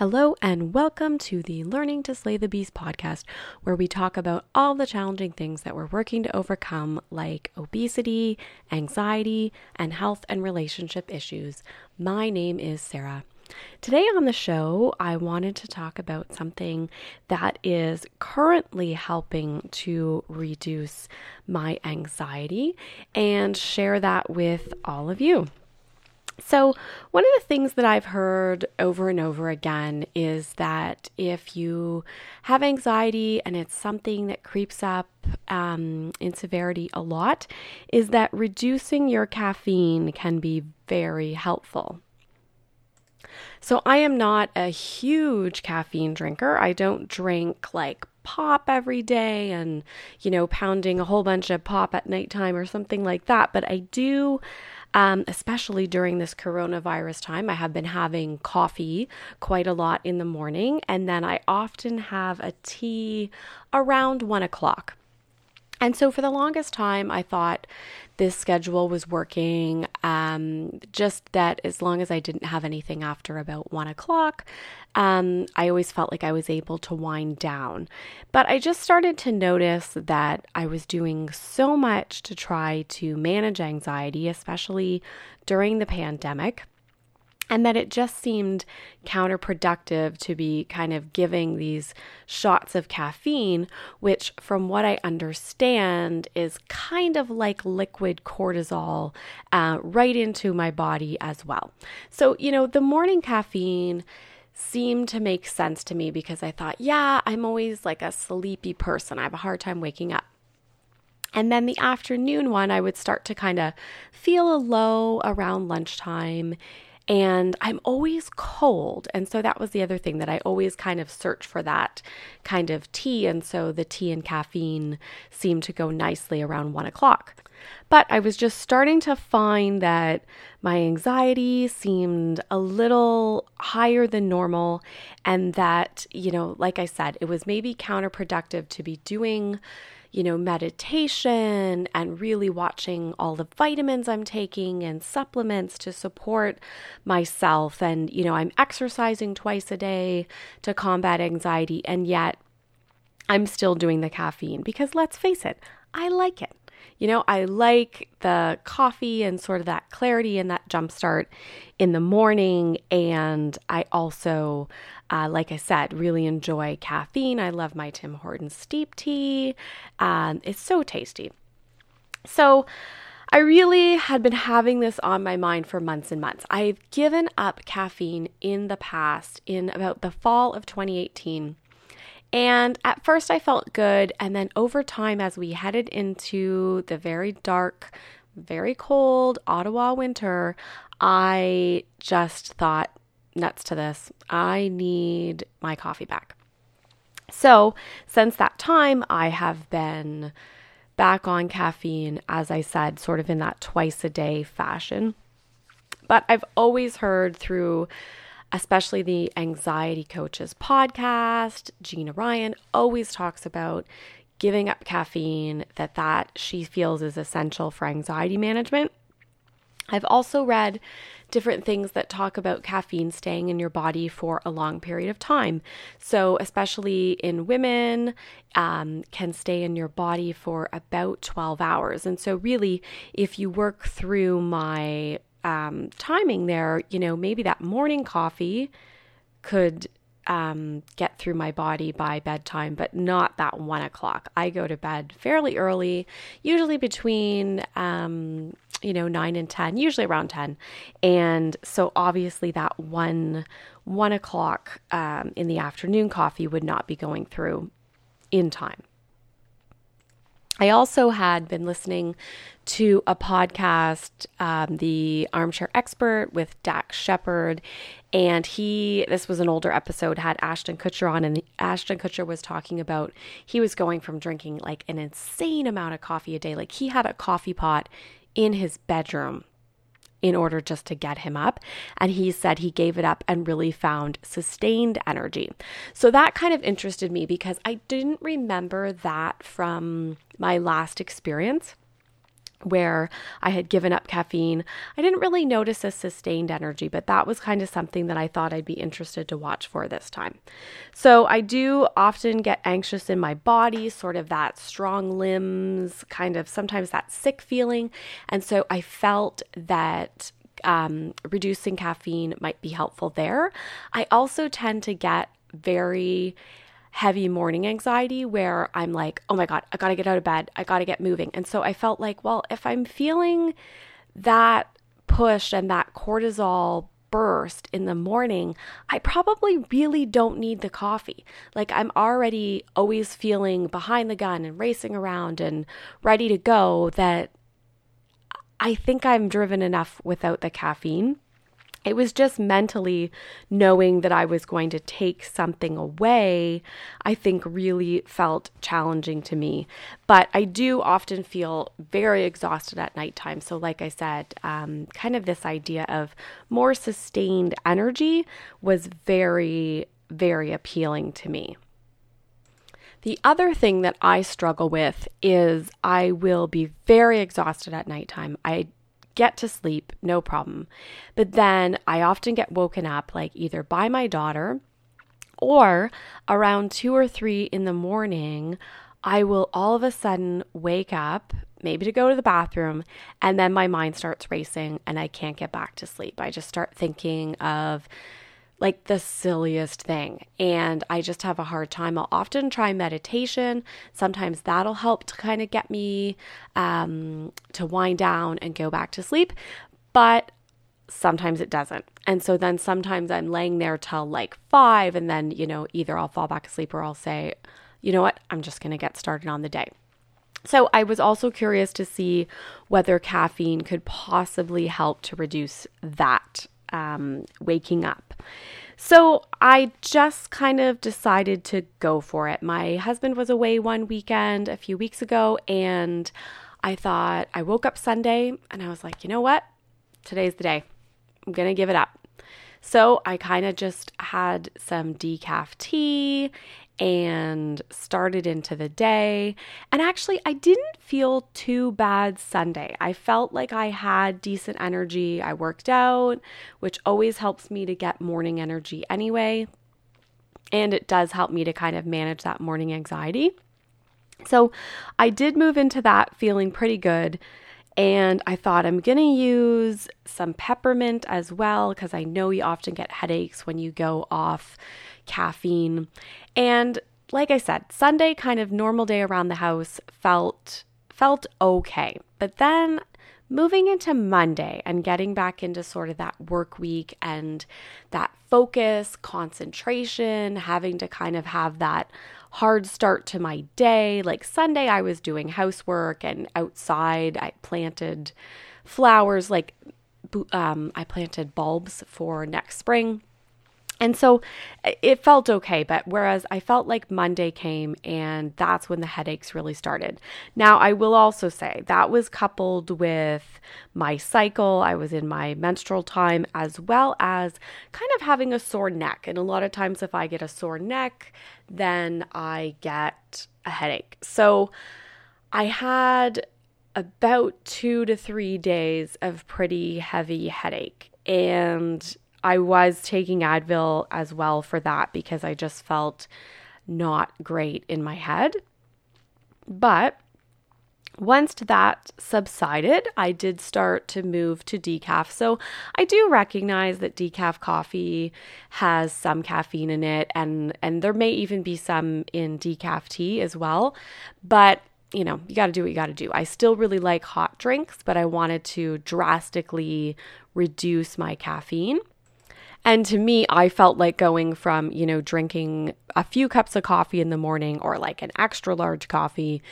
Hello, and welcome to the Learning to Slay the Beast podcast, where we talk about all the challenging things that we're working to overcome, like obesity, anxiety, and health and relationship issues. My name is Sara. Today on the show, I wanted to talk about something that is currently helping to reduce my anxiety and share that with all of you. So, one of the things that I've heard over and over again is that if you have anxiety and it's something that creeps up um, in severity a lot, is that reducing your caffeine can be very helpful. So, I am not a huge caffeine drinker. I don't drink like pop every day and, you know, pounding a whole bunch of pop at nighttime or something like that, but I do um, especially during this coronavirus time. I have been having coffee quite a lot in the morning, and then I often have a tea around one o'clock. And so for the longest time, I thought this schedule was working. Um, just that as long as I didn't have anything after about one o'clock, um, I always felt like I was able to wind down. But I just started to notice that I was doing so much to try to manage anxiety, especially during the pandemic and that it just seemed counterproductive to be kind of giving these shots of caffeine, which, from what I understand, is kind of like liquid cortisol uh, right into my body as well. So, you know, the morning caffeine seemed to make sense to me because I thought, yeah, I'm always like a sleepy person. I have a hard time waking up. And then the afternoon one, I would start to kind of feel a low around lunchtime and I'm always cold. And so that was the other thing that I always kind of search for that kind of tea. And so the tea and caffeine seemed to go nicely around one o'clock. But I was just starting to find that my anxiety seemed a little higher than normal, and that, you know, like I said, it was maybe counterproductive to be doing you know, meditation and really watching all the vitamins I'm taking and supplements to support myself. And, you know, I'm exercising twice a day to combat anxiety. And yet I'm still doing the caffeine because let's face it, I like it. You know, I like the coffee and sort of that clarity and that jumpstart in the morning. And I also, uh, like I said, really enjoy caffeine. I love my Tim Hortons steep tea. Um, it's so tasty. So, I really had been having this on my mind for months and months. I've given up caffeine in the past, in about the fall of 2018. And at first, I felt good. And then over time, as we headed into the very dark, very cold Ottawa winter, I just thought, nuts to this. I need my coffee back. So, since that time, I have been back on caffeine, as I said, sort of in that twice a day fashion. But I've always heard through, especially the Anxiety Coaches podcast, Gina Ryan always talks about giving up caffeine, that that she feels is essential for anxiety management. I've also read different things that talk about caffeine staying in your body for a long period of time. So, especially in women, um, can stay in your body for about 12 hours. And so, really, if you work through my um, timing there, you know, maybe that morning coffee could um, get through my body by bedtime, but not that one o'clock. I go to bed fairly early, usually between, um, you know, nine and 10, usually around 10. And so obviously that one, one o'clock um, in the afternoon coffee would not be going through in time. I also had been listening to a podcast, um, The Armchair Expert with Dax Shepard. And he, this was an older episode, had Ashton Kutcher on, and Ashton Kutcher was talking about he was going from drinking like an insane amount of coffee a day. Like he had a coffee pot in his bedroom in order just to get him up. And he said he gave it up and really found sustained energy. So that kind of interested me because I didn't remember that from my last experience where I had given up caffeine, I didn't really notice a sustained energy, but that was kind of something that I thought I'd be interested to watch for this time. So I do often get anxious in my body, sort of that strong limbs, kind of sometimes that sick feeling. And so I felt that um, reducing caffeine might be helpful there. I also tend to get very heavy morning anxiety where I'm like, oh my God, I gotta get out of bed. I gotta get moving. And so I felt like, well, if I'm feeling that push and that cortisol burst in the morning, I probably really don't need the coffee. Like I'm already always feeling behind the gun and racing around and ready to go that I think I'm driven enough without the caffeine. It was just mentally knowing that I was going to take something away, I think really felt challenging to me. But I do often feel very exhausted at nighttime. So, like I said, um, kind of this idea of more sustained energy was very, very appealing to me. The other thing that I struggle with is I will be very exhausted at nighttime. I get to sleep, no problem. But then I often get woken up, like either by my daughter or around two or three in the morning. I will all of a sudden wake up, maybe to go to the bathroom, and then my mind starts racing and I can't get back to sleep. I just start thinking of like the silliest thing. And I just have a hard time. I'll often try meditation. Sometimes that'll help to kind of get me um, to wind down and go back to sleep. But sometimes it doesn't. And so then sometimes I'm laying there till like five, and then, you know, either I'll fall back asleep or I'll say, you know what, I'm just going to get started on the day. So I was also curious to see whether caffeine could possibly help to reduce that um, waking up. So I just kind of decided to go for it. My husband was away one weekend a few weeks ago, and I thought I woke up Sunday and I was like, you know what? Today's the day. I'm going to give it up. So I kind of just had some decaf tea and started into the day. And actually, I didn't feel too bad Sunday. I felt like I had decent energy. I worked out, which always helps me to get morning energy anyway. And it does help me to kind of manage that morning anxiety. So I did move into that feeling pretty good. And I thought I'm going to use some peppermint as well because I know you often get headaches when you go off caffeine. And like I said, Sunday kind of normal day around the house felt felt okay. But then moving into Monday and getting back into sort of that work week and that focus, concentration, having to kind of have that hard start to my day. Like Sunday, I was doing housework and outside, I planted flowers, like um, I planted bulbs for next spring. And so uh, it felt okay, but whereas I felt like Monday came and that's when the headaches really started. Now, I will also say that was coupled with my cycle. I was in my menstrual time as well as kind of having a sore neck. And a lot of times, if I get a sore neck, then I get a headache. So I had about two to three days of pretty heavy headache. And I was taking Advil as well for that because I just felt not great in my head. But once that subsided, I did start to move to decaf. So I do recognize that decaf coffee has some caffeine in it and and there may even be some in decaf tea as well. But you know, you got to do what you got to do. I still really like hot drinks, but I wanted to drastically reduce my caffeine. And to me, I felt like going from, you know, drinking a few cups of coffee in the morning or like an extra large coffee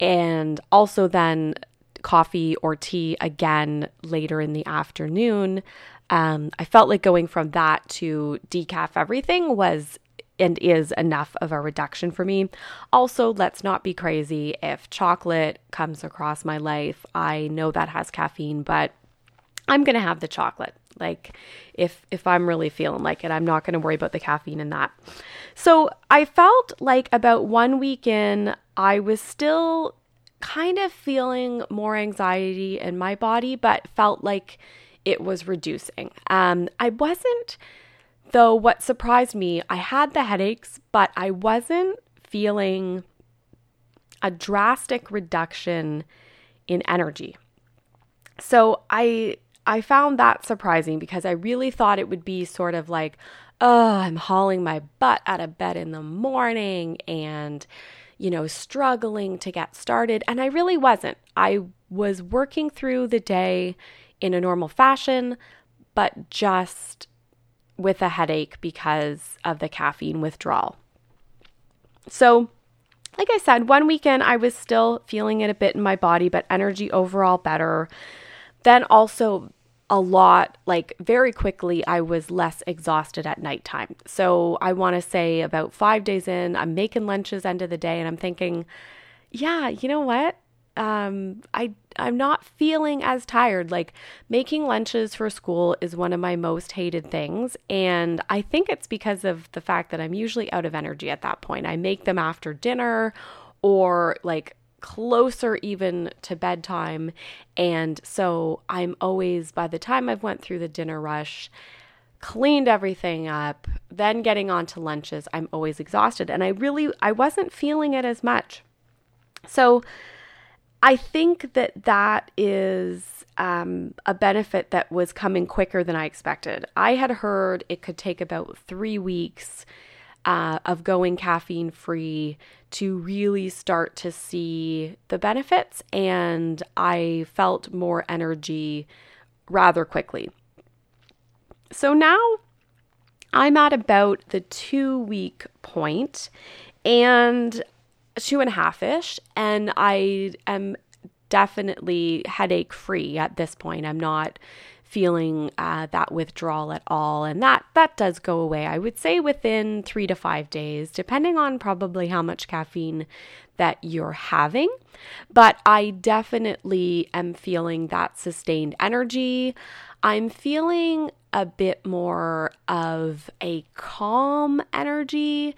and also then coffee or tea again later in the afternoon. Um, I felt like going from that to decaf everything was and is enough of a reduction for me. Also, let's not be crazy. If chocolate comes across my life, I know that has caffeine, but I'm going to have the chocolate. Like if if I'm really feeling like it, I'm not going to worry about the caffeine in that. So, I felt like about 1 week in, I was still kind of feeling more anxiety in my body, but felt like it was reducing. Um, I wasn't, though, what surprised me, I had the headaches, but I wasn't feeling a drastic reduction in energy. So I I found that surprising because I really thought it would be sort of like, oh, I'm hauling my butt out of bed in the morning and, you know, struggling to get started. And I really wasn't. I was working through the day in a normal fashion, but just with a headache because of the caffeine withdrawal. So, like I said, one weekend I was still feeling it a bit in my body, but energy overall better. Then also a lot, like very quickly, I was less exhausted at nighttime. So I want to say about five days in, I'm making lunches end of the day, and I'm thinking, yeah, you know what? Um, I I'm not feeling as tired. Like making lunches for school is one of my most hated things, and I think it's because of the fact that I'm usually out of energy at that point. I make them after dinner or like closer even to bedtime. And so i'm always by the time i've went through the dinner rush cleaned everything up then getting on to lunches i'm always exhausted. And i really i wasn't feeling it as much. So i think that that is um, a benefit that was coming quicker than i expected. I had heard it could take about three weeks uh, of going caffeine free to really start to see the benefits, and I felt more energy rather quickly. So now I'm at about the two week point and two and a half ish, and I am definitely headache free at this point. I'm not feeling uh, that withdrawal at all. And that that does go away i would say within three to five days depending on probably how much caffeine that you're having. But i definitely am feeling that sustained energy. I'm feeling a bit more of a calm energy.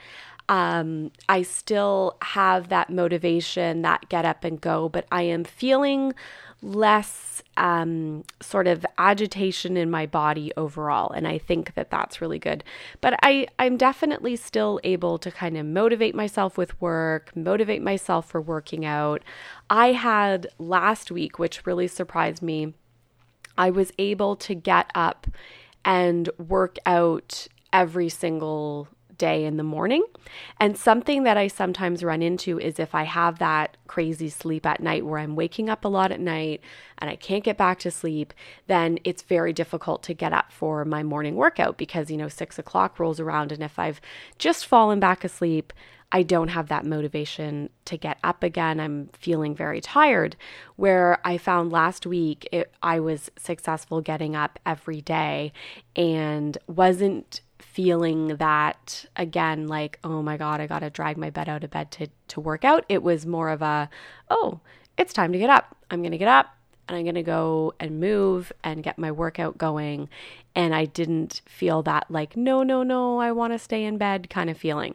Um, I still have that motivation, that get up and go, but I am feeling less um, sort of agitation in my body overall. And I think that that's really good. But I, I'm definitely still able to kind of motivate myself with work, motivate myself for working out. I had last week, which really surprised me, I was able to get up and work out every single day in the morning. And something that I sometimes run into is if I have that crazy sleep at night where I'm waking up a lot at night and I can't get back to sleep, then it's very difficult to get up for my morning workout because, you know, six o'clock rolls around. And if I've just fallen back asleep, I don't have that motivation to get up again. I'm feeling very tired. Where I found last week, it, I was successful getting up every day and wasn't feeling that again like oh my god i got to drag my bed out of bed to to work out. It was more of a oh it's time to get up. I'm going to get up and i'm going to go and move and get my workout going. And i didn't feel that like no no no i want to stay in bed kind of feeling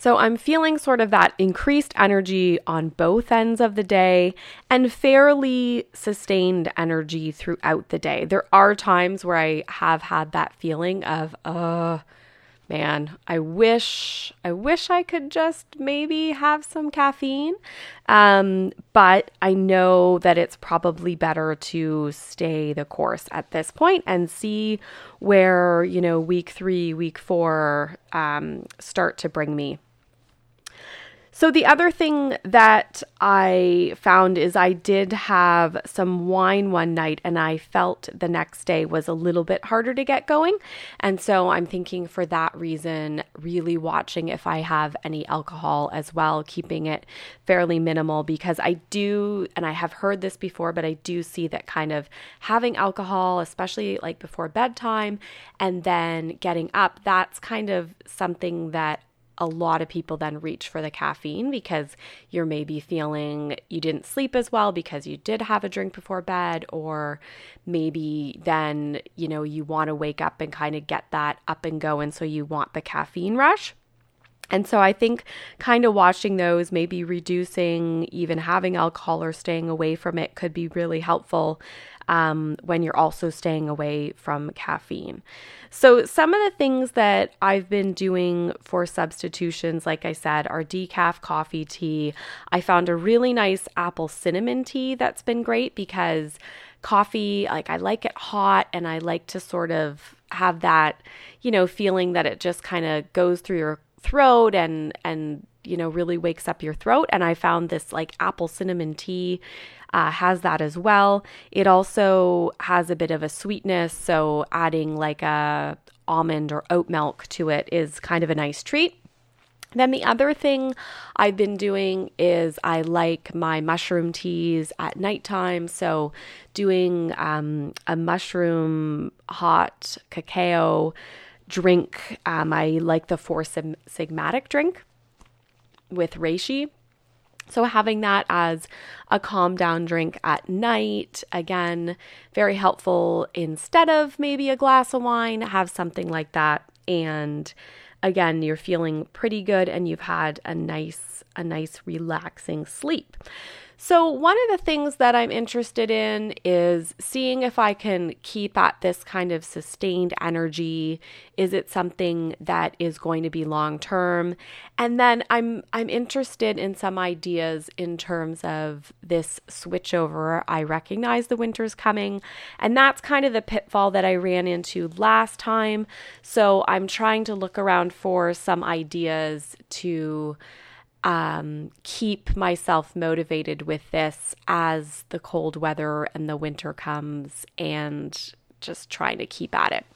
so I'm feeling sort of that increased energy on both ends of the day and fairly sustained energy throughout the day. There are times where I have had that feeling of, uh, man, I wish I wish I could just maybe have some caffeine. Um, but I know that it's probably better to stay the course at this point and see where, you know, week three, week four um, start to bring me. So, the other thing that I found is I did have some wine one night and I felt the next day was a little bit harder to get going. And so I'm thinking for that reason, really watching if I have any alcohol as well, keeping it fairly minimal because I do, and I have heard this before, but I do see that kind of having alcohol, especially like before bedtime and then getting up, that's kind of something that a lot of people then reach for the caffeine because you're maybe feeling you didn't sleep as well because you did have a drink before bed, or maybe then, you know, you want to wake up and kind of get that up and go. And so you want the caffeine rush. And so I think kind of watching those, maybe reducing, even having alcohol or staying away from it could be really helpful um, when you're also staying away from caffeine. So, some of the things that I've been doing for substitutions, like I said, are decaf coffee tea. I found a really nice apple cinnamon tea that's been great because coffee, like I like it hot and I like to sort of have that, you know, feeling that it just kind of goes through your throat and and you know really wakes up your throat. And i found this like apple cinnamon tea uh, has that as well. It also has a bit of a sweetness so adding like a almond or oat milk to it is kind of a nice treat. Then the other thing I've been doing is I like my mushroom teas at nighttime. So doing um, a mushroom hot cacao drink. Um, I like the Four Sigmatic drink with reishi. So, having that as a calm down drink at night, again, very helpful instead of maybe a glass of wine, have something like that. And again, you're feeling pretty good and you've had a nice, a nice relaxing sleep. So, one of the things that I'm interested in is seeing if I can keep at this kind of sustained energy. Is it something that is going to be long term? And then I'm I'm interested in some ideas in terms of this switchover. I recognize the winter's coming, and that's kind of the pitfall that I ran into last time. So, I'm trying to look around for some ideas to um, keep myself motivated with this as the cold weather and the winter comes and just trying to keep at it.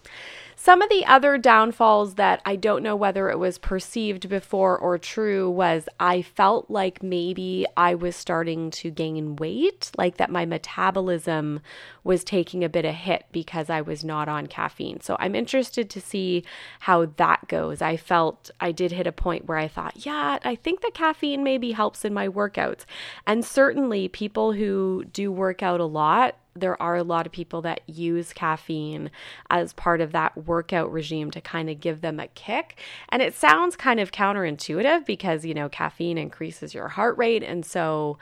Some of the other downfalls that I don't know whether it was perceived before or true was I felt like maybe I was starting to gain weight, like that my metabolism was taking a bit of hit because I was not on caffeine. So I'm interested to see how that goes. I felt I did hit a point where I thought, yeah, I think the caffeine maybe helps in my workouts. And certainly people who do work out a lot there are a lot of people that use caffeine as part of that workout regime to kind of give them a kick. And it sounds kind of counterintuitive because, you know, caffeine increases your heart rate. And so,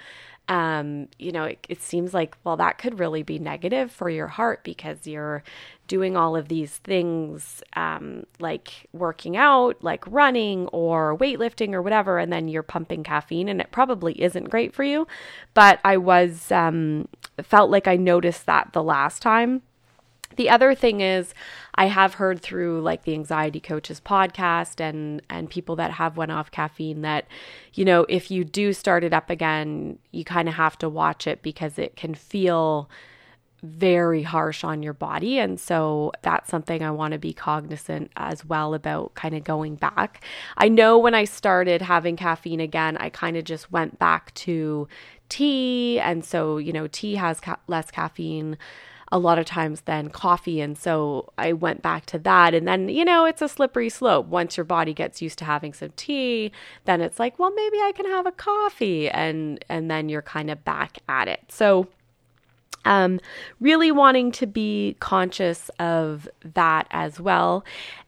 um, you know, it, it seems like, well, that could really be negative for your heart because you're doing all of these things um, like working out, like running or weightlifting or whatever, and then you're pumping caffeine, and it probably isn't great for you. But I was um, felt like I noticed that the last time. The other thing is, I have heard through like the anxiety coaches podcast and and people that have went off caffeine that you know if you do start it up again, you kind of have to watch it because it can feel very harsh on your body. And so that's something I want to be cognizant as well about kind of going back. I know when I started having caffeine again, I kind of just went back to tea. And so, you know, tea has ca- less caffeine a lot of times than coffee. And so I went back to that. And then, you know, it's a slippery slope. Once your body gets used to having some tea, then it's like, well, maybe I can have a coffee. And, and then you're kind of back at it. So, um, really wanting to be conscious of that as well.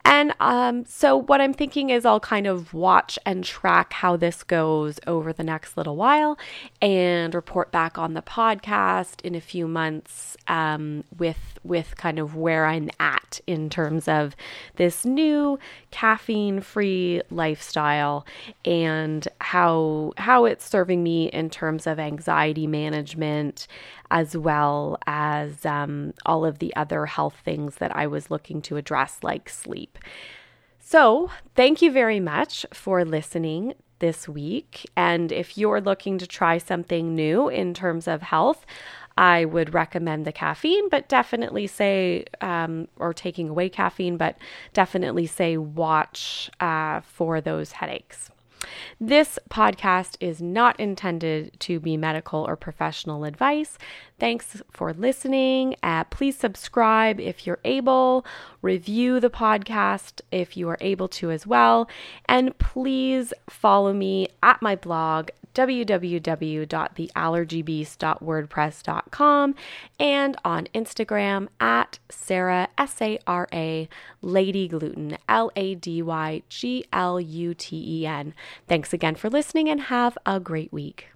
And um, so, what I'm thinking is I'll kind of watch and track how this goes over the next little while and report back on the podcast in a few months um, with with kind of where I'm at in terms of this new caffeine free lifestyle and how how it's serving me in terms of anxiety management as well as um, all of the other health things that I was looking to address, like sleep. So, thank you very much for listening this week. And if you're looking to try something new in terms of health, I would recommend the caffeine, but definitely say, um, or taking away caffeine, but definitely say watch uh, for those headaches. This podcast is not intended to be medical or professional advice. Thanks for listening. Uh, please subscribe if you're able, review the podcast if you are able to as well, and please follow me at my blog www.theallergybeast.wordpress.com and on Instagram at Sara, S A R A, Lady Gluten, L A D Y G L U T E N. Thanks again for listening and have a great week.